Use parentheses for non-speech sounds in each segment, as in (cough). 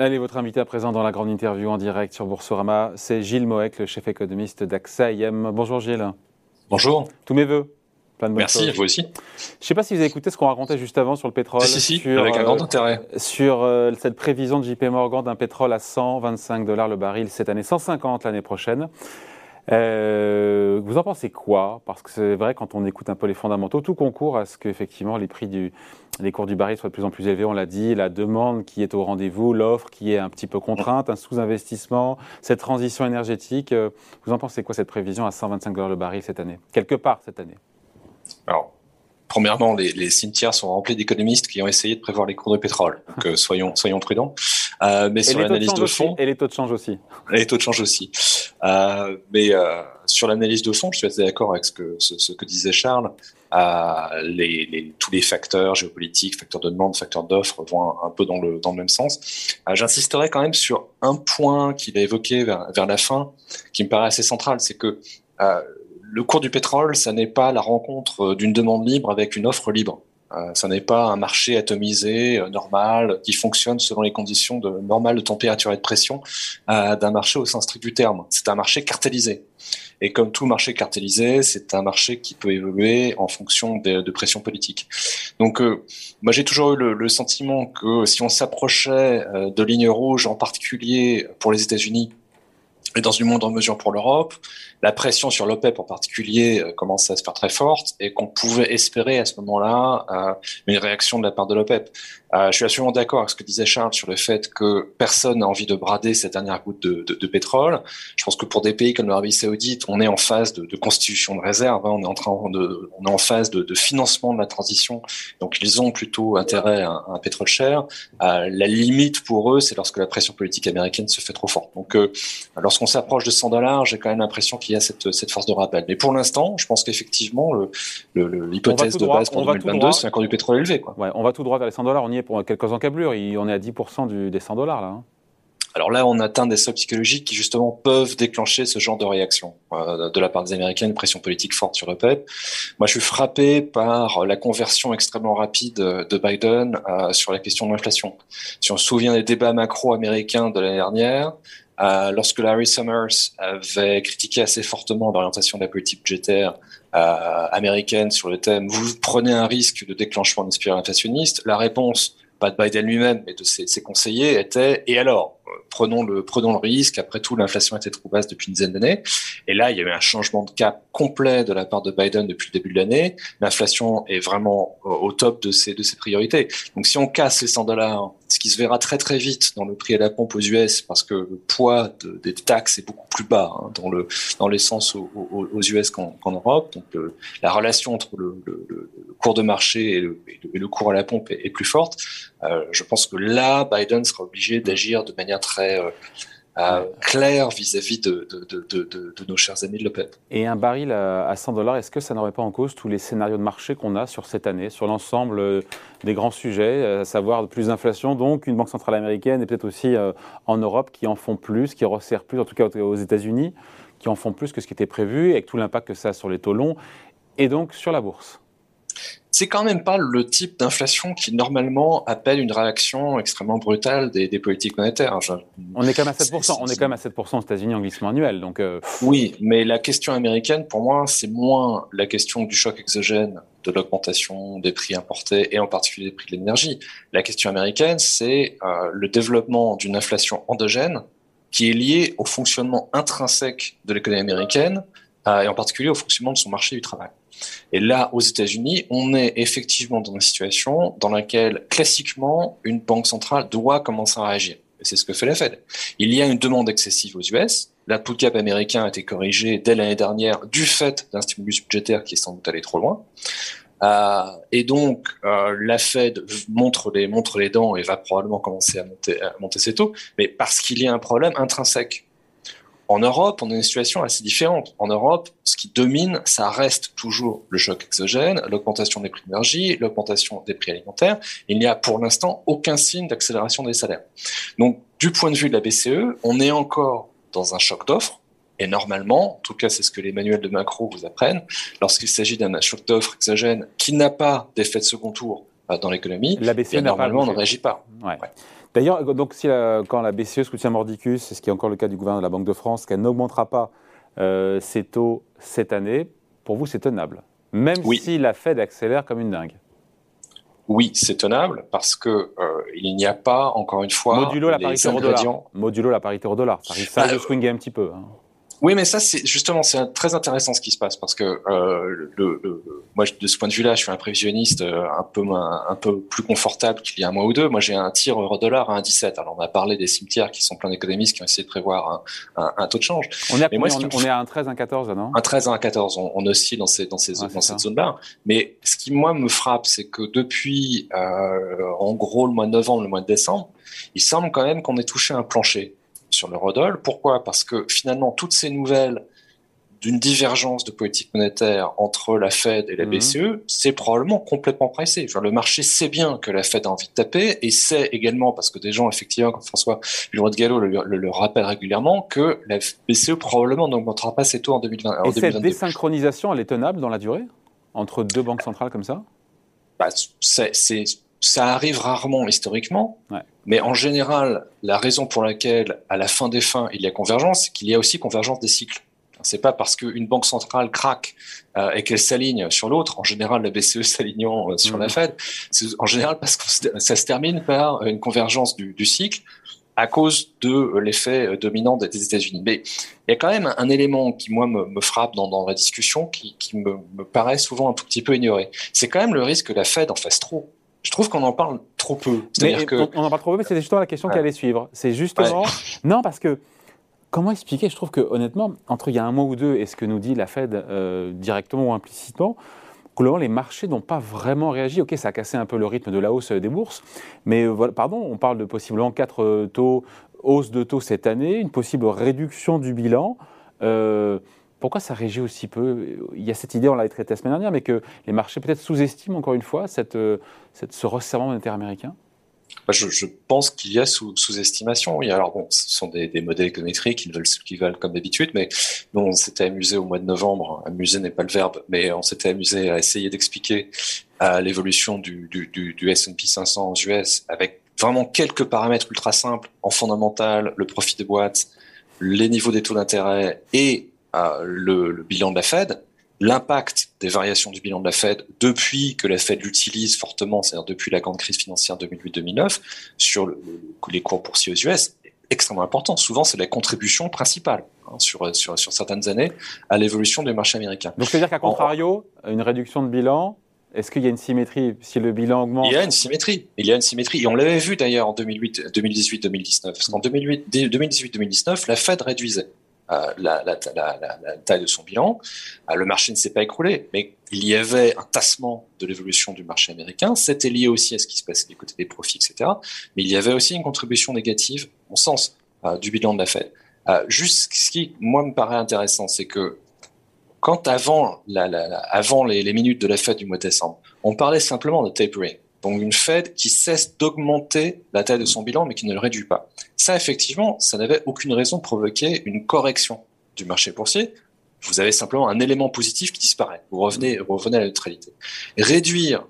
Allez, votre invité à présent dans la grande interview en direct sur Boursorama, c'est Gilles Moek, le chef économiste d'AXA IM. Bonjour Gilles. Bonjour. Tous mes voeux. Merci, vous aussi. Je ne sais pas si vous avez écouté ce qu'on racontait juste avant sur le pétrole. Si, si, sur, avec un grand euh, intérêt. Sur euh, cette prévision de JP Morgan d'un pétrole à 125 dollars le baril cette année, 150 l'année prochaine. Euh, vous en pensez quoi? Parce que c'est vrai, quand on écoute un peu les fondamentaux, tout concourt à ce qu'effectivement les prix du, les cours du baril soient de plus en plus élevés. On l'a dit, la demande qui est au rendez-vous, l'offre qui est un petit peu contrainte, un sous-investissement, cette transition énergétique. Euh, vous en pensez quoi cette prévision à 125 dollars le baril cette année? Quelque part cette année Alors, premièrement, les, cimetières sont remplis d'économistes qui ont essayé de prévoir les cours de pétrole. Donc, euh, soyons, soyons prudents. Euh, mais sur l'analyse de, fond. Et les taux de change aussi. Et (laughs) les taux de change aussi. Euh, mais euh, sur l'analyse de fond, je suis assez d'accord avec ce que, ce, que disait Charles. Euh, les, les, tous les facteurs géopolitiques, facteurs de demande, facteurs d'offres vont un, peu dans le, dans le même sens. Euh, J'insisterai quand même sur un point qu'il a évoqué vers, vers la fin, qui me paraît assez central, c'est que euh, le cours du pétrole, ça n'est pas la rencontre d'une demande libre avec une offre libre. Euh, ça n'est pas un marché atomisé, euh, normal, qui fonctionne selon les conditions de, normales de température et de pression euh, d'un marché au sens strict du terme. C'est un marché cartélisé. Et comme tout marché cartélisé, c'est un marché qui peut évoluer en fonction de, de pression politique. Donc, moi, j'ai toujours eu le, le, sentiment que si on s'approchait de lignes rouges, en particulier pour les États-Unis, et dans une moindre mesure pour l'Europe, la pression sur l'OPEP en particulier euh, commence à se faire très forte et qu'on pouvait espérer à ce moment-là euh, une réaction de la part de l'OPEP. Euh, je suis absolument d'accord avec ce que disait Charles sur le fait que personne n'a envie de brader cette dernière goutte de, pétrole. Je pense que pour des pays comme l'Arabie Saoudite, on est en phase de, constitution de réserve, hein, on est en train de, on est en phase de, financement de la transition, donc ils ont plutôt intérêt à, un pétrole cher. Euh, la limite pour eux, c'est lorsque la pression politique américaine se fait trop forte. Donc, euh, lorsqu'on s'approche de 100 dollars, j'ai quand même l'impression qu'il y a cette, cette force de rappel. Mais pour l'instant, je pense qu'effectivement, l'hypothèse de base pour 2022, c'est encore du pétrole élevé. Quoi. Ouais, on va tout droit vers les 100 dollars. On y pour quelques encablures. On est à 10% du, des 100 dollars là. Hein. Alors là, on atteint des seuils psychologiques qui justement peuvent déclencher ce genre de réaction euh, de la part des Américains, une pression politique forte sur le PEP. Moi, je suis frappé par la conversion extrêmement rapide de Biden euh, sur la question de l'inflation. Si on se souvient des débats macro américains de l'année dernière, euh, lorsque Larry Summers avait critiqué assez fortement l'orientation de la politique budgétaire euh, américaine sur le thème vous prenez un risque de déclenchement d'une spirale inflationniste, la réponse pas de Biden lui-même, mais de ses, conseillers, était et alors? Prenons le prenons le risque. Après tout, l'inflation était trop basse depuis une dizaine d'années, et là, il y a eu un changement de cap complet de la part de Biden depuis le début de l'année. L'inflation est vraiment au top de ses de ses priorités. Donc, si on casse les 100 dollars, ce qui se verra très très vite dans le prix à la pompe aux US, parce que le poids de, des taxes est beaucoup plus bas hein, dans le dans l'essence aux, US qu'en Europe. Donc, la relation entre le, le, le, cours de marché et le, et cours à la pompe est, plus forte. Euh, je pense que là, Biden sera obligé d'agir de manière très euh, euh, claire vis-à-vis de, de, de, de, nos chers amis de l'OPEP. Et un baril à 100 dollars, est-ce que ça n'aurait pas en cause tous les scénarios de marché qu'on a sur cette année, sur l'ensemble des grands sujets, à savoir plus d'inflation, donc une banque centrale américaine et peut-être aussi en Europe qui en font plus, qui resserrent plus, en tout cas aux États-Unis, qui en font plus que ce qui était prévu, avec tout l'impact que ça a sur les taux longs et donc sur la bourse? C'est quand même pas le type d'inflation qui normalement appelle une réaction extrêmement brutale des, politiques monétaires. on est quand même à 7%. on est quand même à 7% aux États-Unis en glissement annuel. Donc euh, oui, mais la question américaine, pour moi, c'est moins la question du choc exogène de l'augmentation des prix importés et en particulier des prix de l'énergie. La question américaine, c'est euh, le développement d'une inflation endogène qui est liée au fonctionnement intrinsèque de l'économie américaine euh, et en particulier au fonctionnement de son marché du travail. Et là, aux États-Unis, on est effectivement dans une situation dans laquelle, classiquement, une banque centrale doit commencer à réagir. Et c'est ce que fait la Fed. Il y a une demande excessive aux US. L'output cap américain a été corrigé dès l'année dernière du fait d'un stimulus budgétaire qui est sans doute allé trop loin. Euh, et donc, euh, la Fed montre les, montre les dents et va probablement commencer à monter, à monter ses taux, mais parce qu'il y a un problème intrinsèque en Europe, on a une situation assez différente. En Europe, ce qui domine, ça reste toujours le choc exogène, l'augmentation des prix d'énergie, l'augmentation des prix alimentaires. Il n'y a pour l'instant aucun signe d'accélération des salaires. Donc, du point de vue de la BCE, on est encore dans un choc d'offres. Et normalement, en tout cas, c'est ce que les manuels de macro vous apprennent, lorsqu'il s'agit d'un choc d'offres exogène qui n'a pas d'effet de second tour euh, dans l'économie, la BCE normalement, on ne réagit pas. Ouais. D'ailleurs, donc si quand la BCE soutient Mordicus, c'est ce qui est encore le cas du gouvernement de la Banque de France, qu'elle n'augmentera pas euh, ses taux cette année, pour vous c'est tenable, même si la Fed accélère comme une dingue. Oui, c'est tenable parce que euh, il n'y a pas, encore une fois, modulo la parité euro dollar. Modulo la parité dollar. Ça ça bah, de swinguer un petit peu. Hein. Oui, mais ça, c'est justement, c'est très intéressant ce qui se passe parce que euh, le, le, moi, de ce point de vue-là, je suis un prévisionniste euh, un peu un, peu plus confortable qu'il y a un mois ou deux. Moi, j'ai un tir euro-dollar à 1,17. Alors, on a parlé des cimetières qui sont plein d'économistes qui ont essayé de prévoir un, un, un taux de change. On est à, moi, on, est à un 13, un 14, non? Un 13, un 14. On, on oscille dans, ces, dans, ces, dans cette zone-là. Mais ce qui, moi, me frappe, c'est que depuis, euh, en gros, le mois de novembre, le mois de décembre, il semble quand même qu'on ait touché un plancher sur l'eurodoll. Pourquoi? Parce que finalement, toutes ces nouvelles d'une divergence de politique monétaire entre la Fed et la mhm. BCE, c'est probablement complètement pressé. le marché sait bien que la Fed a envie de taper et sait également, parce que des gens, effectivement, comme François Bureau de Gallo le, le, rappellent régulièrement, que la BCE probablement n'augmentera pas ses taux en 2020. Et cette désynchronisation, elle est tenable dans la durée? Entre deux banques centrales comme ça? Bah, c'est ça arrive rarement historiquement, mais en général, la raison pour laquelle, à la fin des fins, il y a convergence, c'est qu'il y a aussi convergence des cycles. C'est pas parce qu'une banque centrale craque euh, et qu'elle s'aligne sur l'autre, en général la BCE s'alignant euh, sur la mmh. Fed, c'est en général parce que ça se termine par une convergence du, du cycle à cause de l'effet dominant des États-Unis. Mais il y a quand même un élément qui, moi, me, me frappe dans, dans, la discussion, qui, qui me, me, paraît souvent un tout petit peu ignoré. C'est quand même le risque que la Fed en fasse trop. Je trouve qu'on en parle trop peu. Que... On en parle trop peu, mais c'est justement la question qui allait suivre. C'est justement. Non, parce que. Comment expliquer? Je trouve que, honnêtement, entre il y a un mois ou deux et ce que nous dit la Fed euh, directement ou implicitement, globalement, les marchés n'ont pas vraiment réagi. Ok, ça a cassé un peu le rythme de la hausse des bourses, mais voilà, pardon, on parle de possiblement quatre euh, taux, hausse de taux cette année, une possible réduction du bilan. Euh, pourquoi ça régit aussi peu Il y a cette idée, on l'a traité la semaine dernière, mais que les marchés peut-être sous-estiment encore une fois cette, euh, ce resserrement monétaire américain je, pense qu'il y a sous-estimation. alors bon, ce sont des, modèles économétriques qui valent qu'ils valent comme d'habitude, mais on s'était amusé au mois de novembre. Amuser n'est pas le verbe, mais on s'était amusé à essayer d'expliquer l'évolution du, du S&P 500 aux US avec vraiment quelques paramètres ultra simples en fondamental, le profit des boîtes, les niveaux des taux d'intérêt et le, bilan de la Fed, l'impact des variations du bilan de la Fed depuis que la Fed l'utilise fortement, c'est-à-dire depuis la grande crise financière 2008-2009, sur les cours boursiers aux US, est extrêmement important. Souvent, c'est la contribution principale hein, sur, sur, sur, certaines années à l'évolution du marché américain. Donc, c'est-à-dire qu'à contrario, une réduction de bilan, est-ce qu'il y a une symétrie? Si le bilan augmente Il y a une symétrie. Il y a une symétrie. Et on l'avait vu d'ailleurs en 2018-2019. Parce qu'en 2018-2019, la Fed réduisait. Euh, la, taille de son bilan. Euh, le marché ne s'est pas écroulé, mais il y avait un tassement de l'évolution du marché américain. C'était lié aussi à ce qui se passait du côté des profits, etc. Mais il y avait aussi une contribution négative, en sens, euh, du bilan de la Fed. juste ce qui, moi, me paraît intéressant, c'est que quand avant, les minutes de la Fed du mois de décembre, on parlait simplement de tapering. Donc une Fed qui cesse d'augmenter la taille de son bilan, mais qui ne le réduit pas. Ça, effectivement, ça n'avait aucune raison de provoquer une correction du marché boursier. Vous avez simplement un élément positif qui disparaît. Vous revenez, revenez à la neutralité. Réduire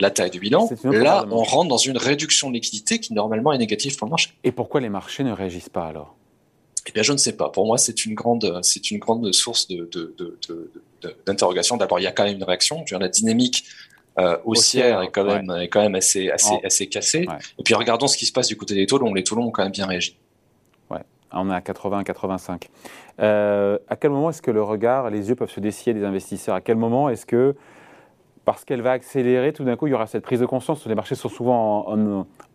la taille du bilan, là, on rentre dans une réduction de liquidité qui normalement est négative pour le marché. Et pourquoi les marchés ne réagissent pas alors? Eh bien, je ne sais pas. Pour moi, c'est une grande, c'est une grande source d'interrogation. D'abord, il y a quand même une réaction. la dynamique euh, haussière est quand même est quand même assez assez assez cassée. Et puis regardons ce qui se passe du côté des taux longs. Les taux longs ont quand même bien réagi. Ouais, on est à 80, 85. Euh, à quel moment est-ce que le regard, les yeux peuvent se dessiller des investisseurs? À quel moment est-ce que parce qu'elle va accélérer, tout d'un coup, il y aura cette prise de conscience? Les marchés sont souvent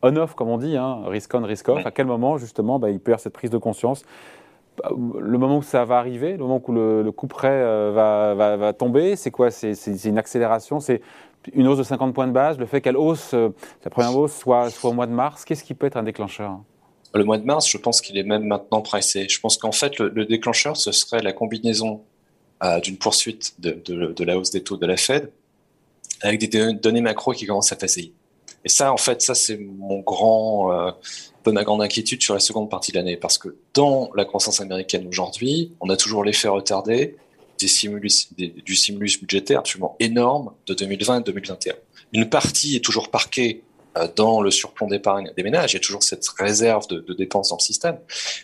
on-off, comme on dit, hein, risk-on, risk-off. À quel moment, justement, bah, il peut y avoir cette prise de conscience? Le moment où ça va arriver, le moment où le, coup près euh, va, va, va, tomber, c'est quoi? C'est une accélération? C'est une hausse de 50 points de base, le fait qu'elle hausse, euh, sa première hausse soit, soit au mois de mars, qu'est-ce qui peut être un déclencheur? Le mois de mars, je pense qu'il est même maintenant pressé. Je pense qu'en fait, le, déclencheur, ce serait la combinaison euh, d'une poursuite de, la hausse des taux de la Fed avec des données macro qui commencent à faser. Et ça, en fait, ça, c'est mon grand, euh, ma grande inquiétude sur la seconde partie de l'année. Parce que dans la croissance américaine aujourd'hui, on a toujours l'effet retardé du stimulus budgétaire absolument énorme de 2020 et 2021. Une partie est toujours parquée euh, dans le surplomb d'épargne des ménages. Il y a toujours cette réserve de, dépenses dans le système.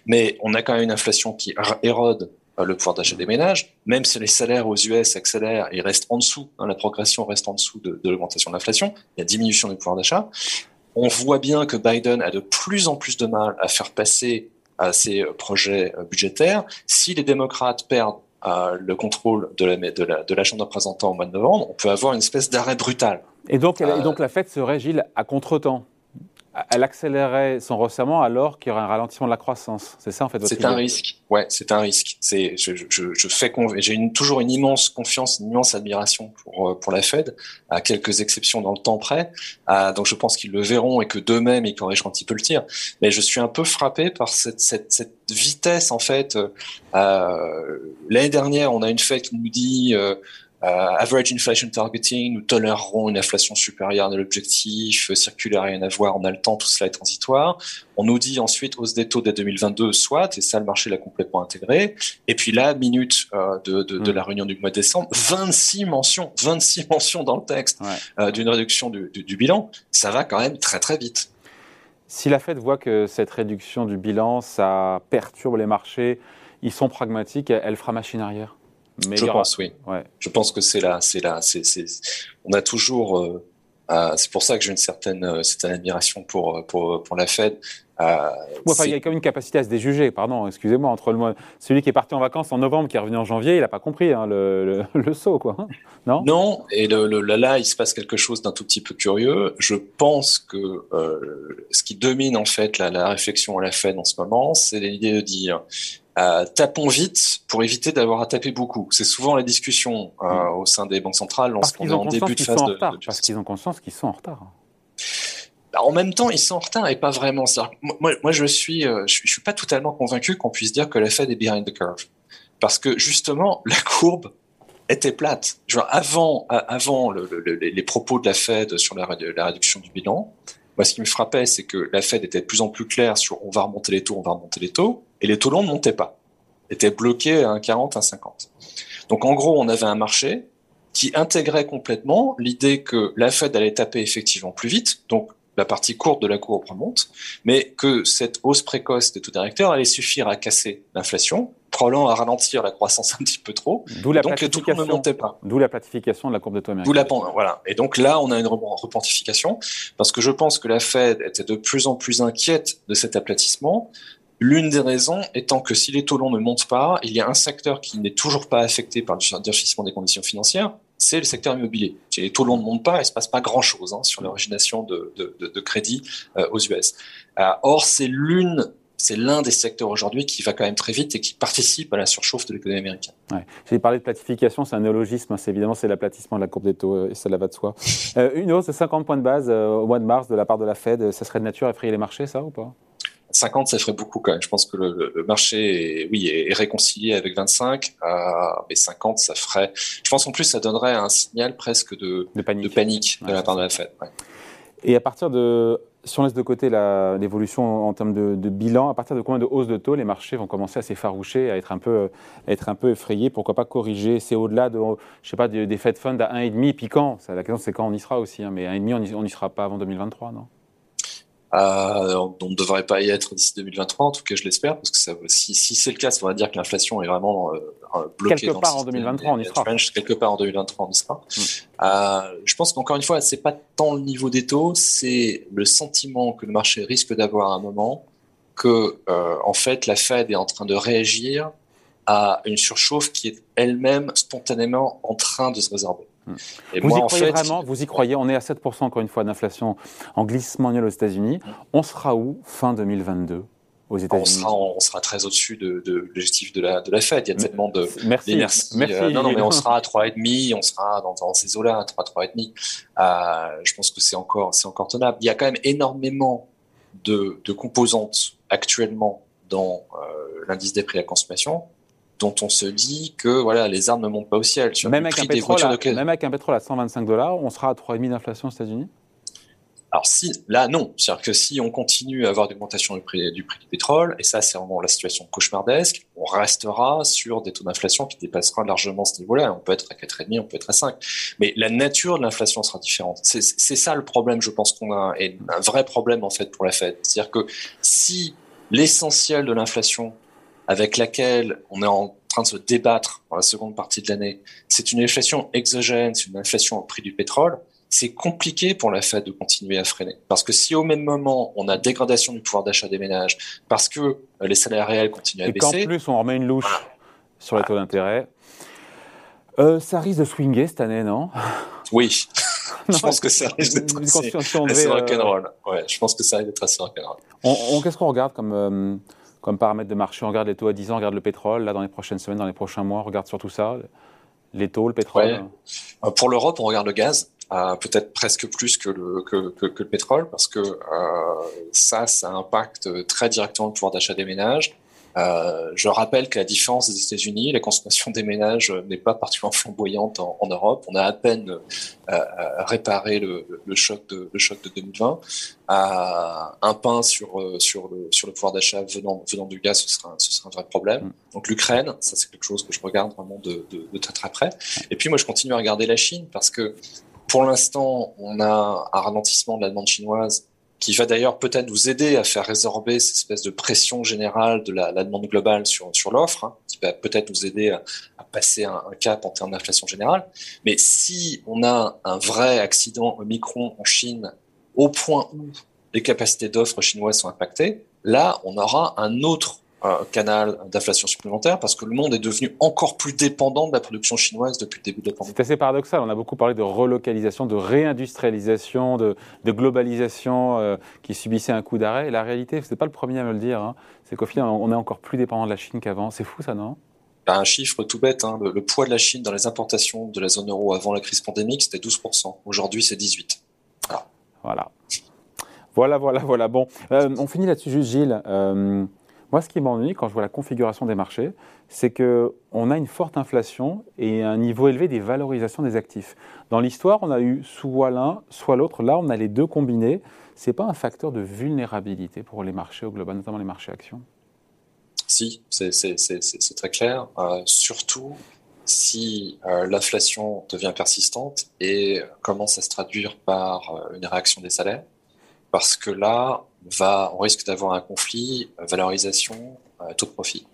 Mais on a quand même une inflation qui érode euh, le pouvoir d'achat des ménages. Même si les salaires aux US accélèrent et restent en dessous, hein, la progression reste en dessous de, l'augmentation de l'inflation, il y a diminution du pouvoir d'achat. On voit bien que Biden a de plus en plus de mal à faire passer à ses projets budgétaires. Si les démocrates perdent le contrôle de la, de, la, de la Chambre de représentants au mois de novembre, on peut avoir une espèce d'arrêt brutal. Et donc, et donc la Fed serait, Gilles, à contre-temps elle accélérerait son resserrement alors qu'il y aurait un ralentissement de la croissance. C'est ça en fait C'est un risque. Ouais, c'est un risque. C'est je, je, je fais j'ai une, toujours une immense confiance, une immense admiration pour euh, pour la Fed, à quelques exceptions dans le temps près. Euh, donc je pense qu'ils le verront et que d'eux-mêmes ils corrigeront un petit peu le tir. Mais je suis un peu frappé par cette cette, cette vitesse en fait. Euh, L'année dernière, on a une Fed qui nous dit euh, euh, average inflation targeting, nous tolérerons une inflation supérieure à l'objectif, circulaire rien à voir, on a le temps, tout cela est transitoire. On nous dit ensuite hausse des taux dès 2022, soit, et ça le marché l'a complètement intégré. Et puis là, minute euh, de, de, de, mm. la réunion du mois de décembre, 26 mentions, 26 mentions dans le texte euh, d'une réduction du, du, du bilan, ça va quand même très très vite. Si la Fed voit que cette réduction du bilan, ça perturbe les marchés, ils sont pragmatiques, elle fera machine arrière? Je pense, oui. Ouais. Je pense que c'est là, c'est là, c'est, on a toujours, euh, euh, c'est pour ça que j'ai une certaine, euh, certaine admiration pour, euh, pour, pour la Fed. Euh, enfin, il y a quand même une capacité à se déjuger, pardon, excusez-moi, entre le mois, celui qui est parti en vacances en novembre, qui est revenu en janvier, il n'a pas compris hein, le, le, (laughs) le, saut, quoi. Non? Non, et le, le, là, il se passe quelque chose d'un tout petit peu curieux. Je pense que euh, ce qui domine en fait la, la réflexion à la Fed en ce moment, c'est l'idée de dire euh, tapons vite pour éviter d'avoir à taper beaucoup. C'est souvent la discussion euh, au sein des banques centrales lorsqu'on est en début de phase de, de, Parce qu'ils ont conscience qu'ils sont en retard. Bah, en même temps, ils sont en retard et pas vraiment. Moi, moi, je suis, euh, je, je suis pas totalement convaincu qu'on puisse dire que la Fed est behind the curve, parce que justement, la courbe était plate. Genre avant, avant le, le, les propos de la Fed sur la, la réduction du bilan, moi, ce qui me frappait, c'est que la Fed était de plus en plus claire sur on va remonter les taux, on va remonter les taux, et les taux longs ne montaient pas, étaient bloqués à 1,40, 1,50. Donc en gros, on avait un marché qui intégrait complètement l'idée que la Fed allait taper effectivement plus vite, donc la partie courte de la courbe remonte, mais que cette hausse précoce des taux directeurs allait suffire à casser l'inflation, probablement à ralentir la croissance (laughs) un petit peu trop. D'où la, donc les taux ne montaient pas. D'où la platification de la courbe de taux américaine. D'où la voilà. Et donc là, on a une reportification parce que je pense que la Fed était de plus en plus inquiète de cet aplatissement. L'une des raisons étant que si les taux longs ne montent pas, il y a un secteur qui n'est toujours pas affecté par le durcissement des conditions financières, c'est le secteur immobilier. Les taux longs ne montent pas, il ne se passe pas grand-chose hein, sur l'origination de, de, de, de, crédit euh, aux US. Euh, or, c'est l'une c'est l'un des secteurs aujourd'hui qui va quand même très vite et qui participe à la surchauffe de l'économie américaine. Ouais. J'ai parlé de platification, c'est un néologisme, hein, c'est évidemment c'est l'aplatissement de la courbe des taux euh, et ça va de soi. (laughs) Euh, une hausse de 50 points de base euh, au mois de mars de la part de la Fed, ça serait de nature à effrayer les marchés, ça ou pas? 50, ça ferait beaucoup quand même. Je pense que le, le marché, est, oui, est réconcilié avec 25, euh, mais 50, ça ferait. Je pense en plus, ça donnerait un signal presque de, de panique de, panique ouais, de la part de la Fed. Ouais. Et à partir de, si on laisse de côté l'évolution en termes de, de, bilan, à partir de combien de hausses de taux les marchés vont commencer à s'effaroucher, à être un peu, à être un peu effrayés Pourquoi pas corriger? C'est au-delà de, je sais pas, des Fed Funds à 1,5 puis quand La question c'est quand on y sera aussi, hein, mais 1,5 on n'y sera pas avant 2023, non? Euh, on ne devrait pas y être d'ici 2023, en tout cas je l'espère, parce que ça, si, si c'est le cas, ça voudrait dire que l'inflation est vraiment euh, bloquée. Quelque part en 2023, on y sera. Quelque part en 2023, on y sera. Euh, je pense qu'encore une fois, c'est pas tant le niveau des taux, c'est le sentiment que le marché risque d'avoir à un moment que, euh, en fait, la Fed est en train de réagir à une surchauffe qui est elle-même spontanément en train de se résorber. Et vous moi, y croyez fait, vraiment Vous y croyez On est à 7% encore une fois d'inflation en glissement annuel aux États-Unis. On sera où fin 2022 aux États-Unis? on sera, on sera très au-dessus de, de l'objectif de la, de la Fed. Il y a tellement de merci. merci. Euh, non, non, mais on sera à 3,5, on sera dans, dans ces eaux-là, 3, 3,5. Euh, je pense que c'est encore, c'est encore tenable. Il y a quand même énormément de, de composantes actuellement dans euh, l'indice des prix à la consommation dont on se dit que voilà, les armes ne montent pas au ciel. Même, avec un pétrole à, de... même avec un pétrole à 125 dollars, on sera à 3,5 d'inflation aux États-Unis? Alors si, là non, c'est-à-dire que si on continue à avoir une augmentation du prix, du prix du pétrole, et ça c'est vraiment la situation cauchemardesque, on restera sur des taux d'inflation qui dépasseront largement ce niveau-là. On peut être à 4,5, on peut être à 5. Mais la nature de l'inflation sera différente. C'est ça le problème, je pense qu'on a, et un vrai problème en fait pour la Fed. C'est-à-dire que si l'essentiel de l'inflation avec laquelle on est en train de se débattre dans la seconde partie de l'année, c'est une inflation exogène, c'est une inflation au prix du pétrole, c'est compliqué pour la Fed de continuer à freiner. Parce que si au même moment, on a dégradation du pouvoir d'achat des ménages, parce que euh, les salaires réels continuent à baisser... Et qu'en plus, on remet une louche sur les taux d'intérêt. Euh, ça risque de swinguer cette année, non? Oui. (laughs) je pense que ça risque d'être assez, assez euh, rock'n'roll. Ouais, je pense que ça risque d'être assez rock'n'roll. Qu'est-ce qu'on regarde comme, comme paramètre de marché On regarde les taux à 10 ans, on regarde le pétrole, là, dans les prochaines semaines, dans les prochains mois, on regarde surtout ça les taux, le pétrole Pour l'Europe, on regarde le gaz peut-être presque plus que le pétrole, parce que euh, ça, ça impacte très directement le pouvoir d'achat des ménages. Euh, je rappelle qu'à la différence des États-Unis, la consommation des ménages n'est pas particulièrement flamboyante en, en, Europe. On a à peine euh, euh réparé le, le, choc de, le choc de 2020. Euh, un pain sur, euh, sur, le, sur le pouvoir d'achat venant, venant du gaz, ce sera, ce sera un vrai problème. Mm. Donc l'Ukraine, ça c'est quelque chose que je regarde vraiment de, de, de très très près. Et puis moi, je continue à regarder la Chine parce que pour l'instant, on a un ralentissement de la demande chinoise qui va d'ailleurs peut-être nous aider à faire résorber cette espèce de pression générale de la, demande globale sur, sur l'offre, hein, qui va peut-être nous aider à, passer un, cap en termes d'inflation générale. Mais si on a un vrai accident Omicron en Chine au point où les capacités d'offre chinoises sont impactées, là, on aura un autre canal d'inflation supplémentaire parce que le monde est devenu encore plus dépendant de la production chinoise depuis le début de la pandémie. C'est assez paradoxal. On a beaucoup parlé de relocalisation, de réindustrialisation, de, globalisation euh, qui subissait un coup d'arrêt. La réalité, c'est pas le premier à me le dire, hein. c'est qu'au final, on est encore plus dépendant de la Chine qu'avant. C'est fou ça, non? Bah, un chiffre tout bête, hein. le, poids de la Chine dans les importations de la zone euro avant la crise pandémique, c'était 12%. Aujourd'hui, c'est 18%. Voilà. Voilà. Voilà, voilà, voilà. Bon, euh, on finit là-dessus juste, Gilles. Moi, ce qui m'ennuie quand je vois la configuration des marchés, c'est qu'on a une forte inflation et un niveau élevé des valorisations des actifs. Dans l'histoire, on a eu soit l'un, soit l'autre. Là, on a les deux combinés. Ce n'est pas un facteur de vulnérabilité pour les marchés au global, notamment les marchés actions Si, c'est très clair. Euh, surtout si euh, l'inflation devient persistante et commence à se traduire par euh, une réaction des salaires parce que là, va, on risque d'avoir un conflit euh, valorisation, euh, taux de profit.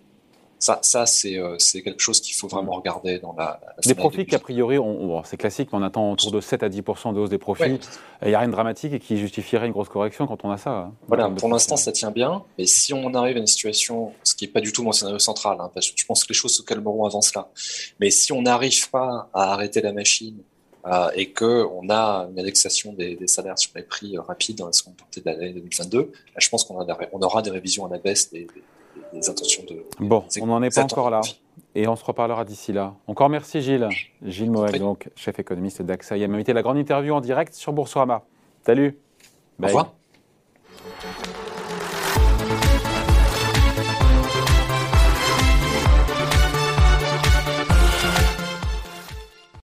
Ça, ça euh, c'est quelque chose qu'il faut vraiment regarder dans la. la des profits qu'a priori, c'est classique, mais on attend autour de 7 à 10 de hausse des profits. Il n'y a rien de dramatique et qui justifierait une grosse correction quand on a ça. Hein, voilà, pour l'instant, ça tient bien. Mais si on arrive à une situation, ce qui n'est pas du tout mon scénario central, hein, parce que je pense que les choses se calmeront avant cela. Mais si on n'arrive pas à arrêter la machine euh, et qu'on a une indexation des, salaires sur les prix euh, rapides dans la seconde partie de l'année 2022, je pense qu'on on aura des révisions à la baisse des, intentions de. Bon, on n'en est pas encore là. Et on se reparlera d'ici là. Encore merci Gilles. Gilles Moël, donc chef économiste d'AXA. Il m'a invité la grande interview en direct sur Boursorama. Salut. Au revoir.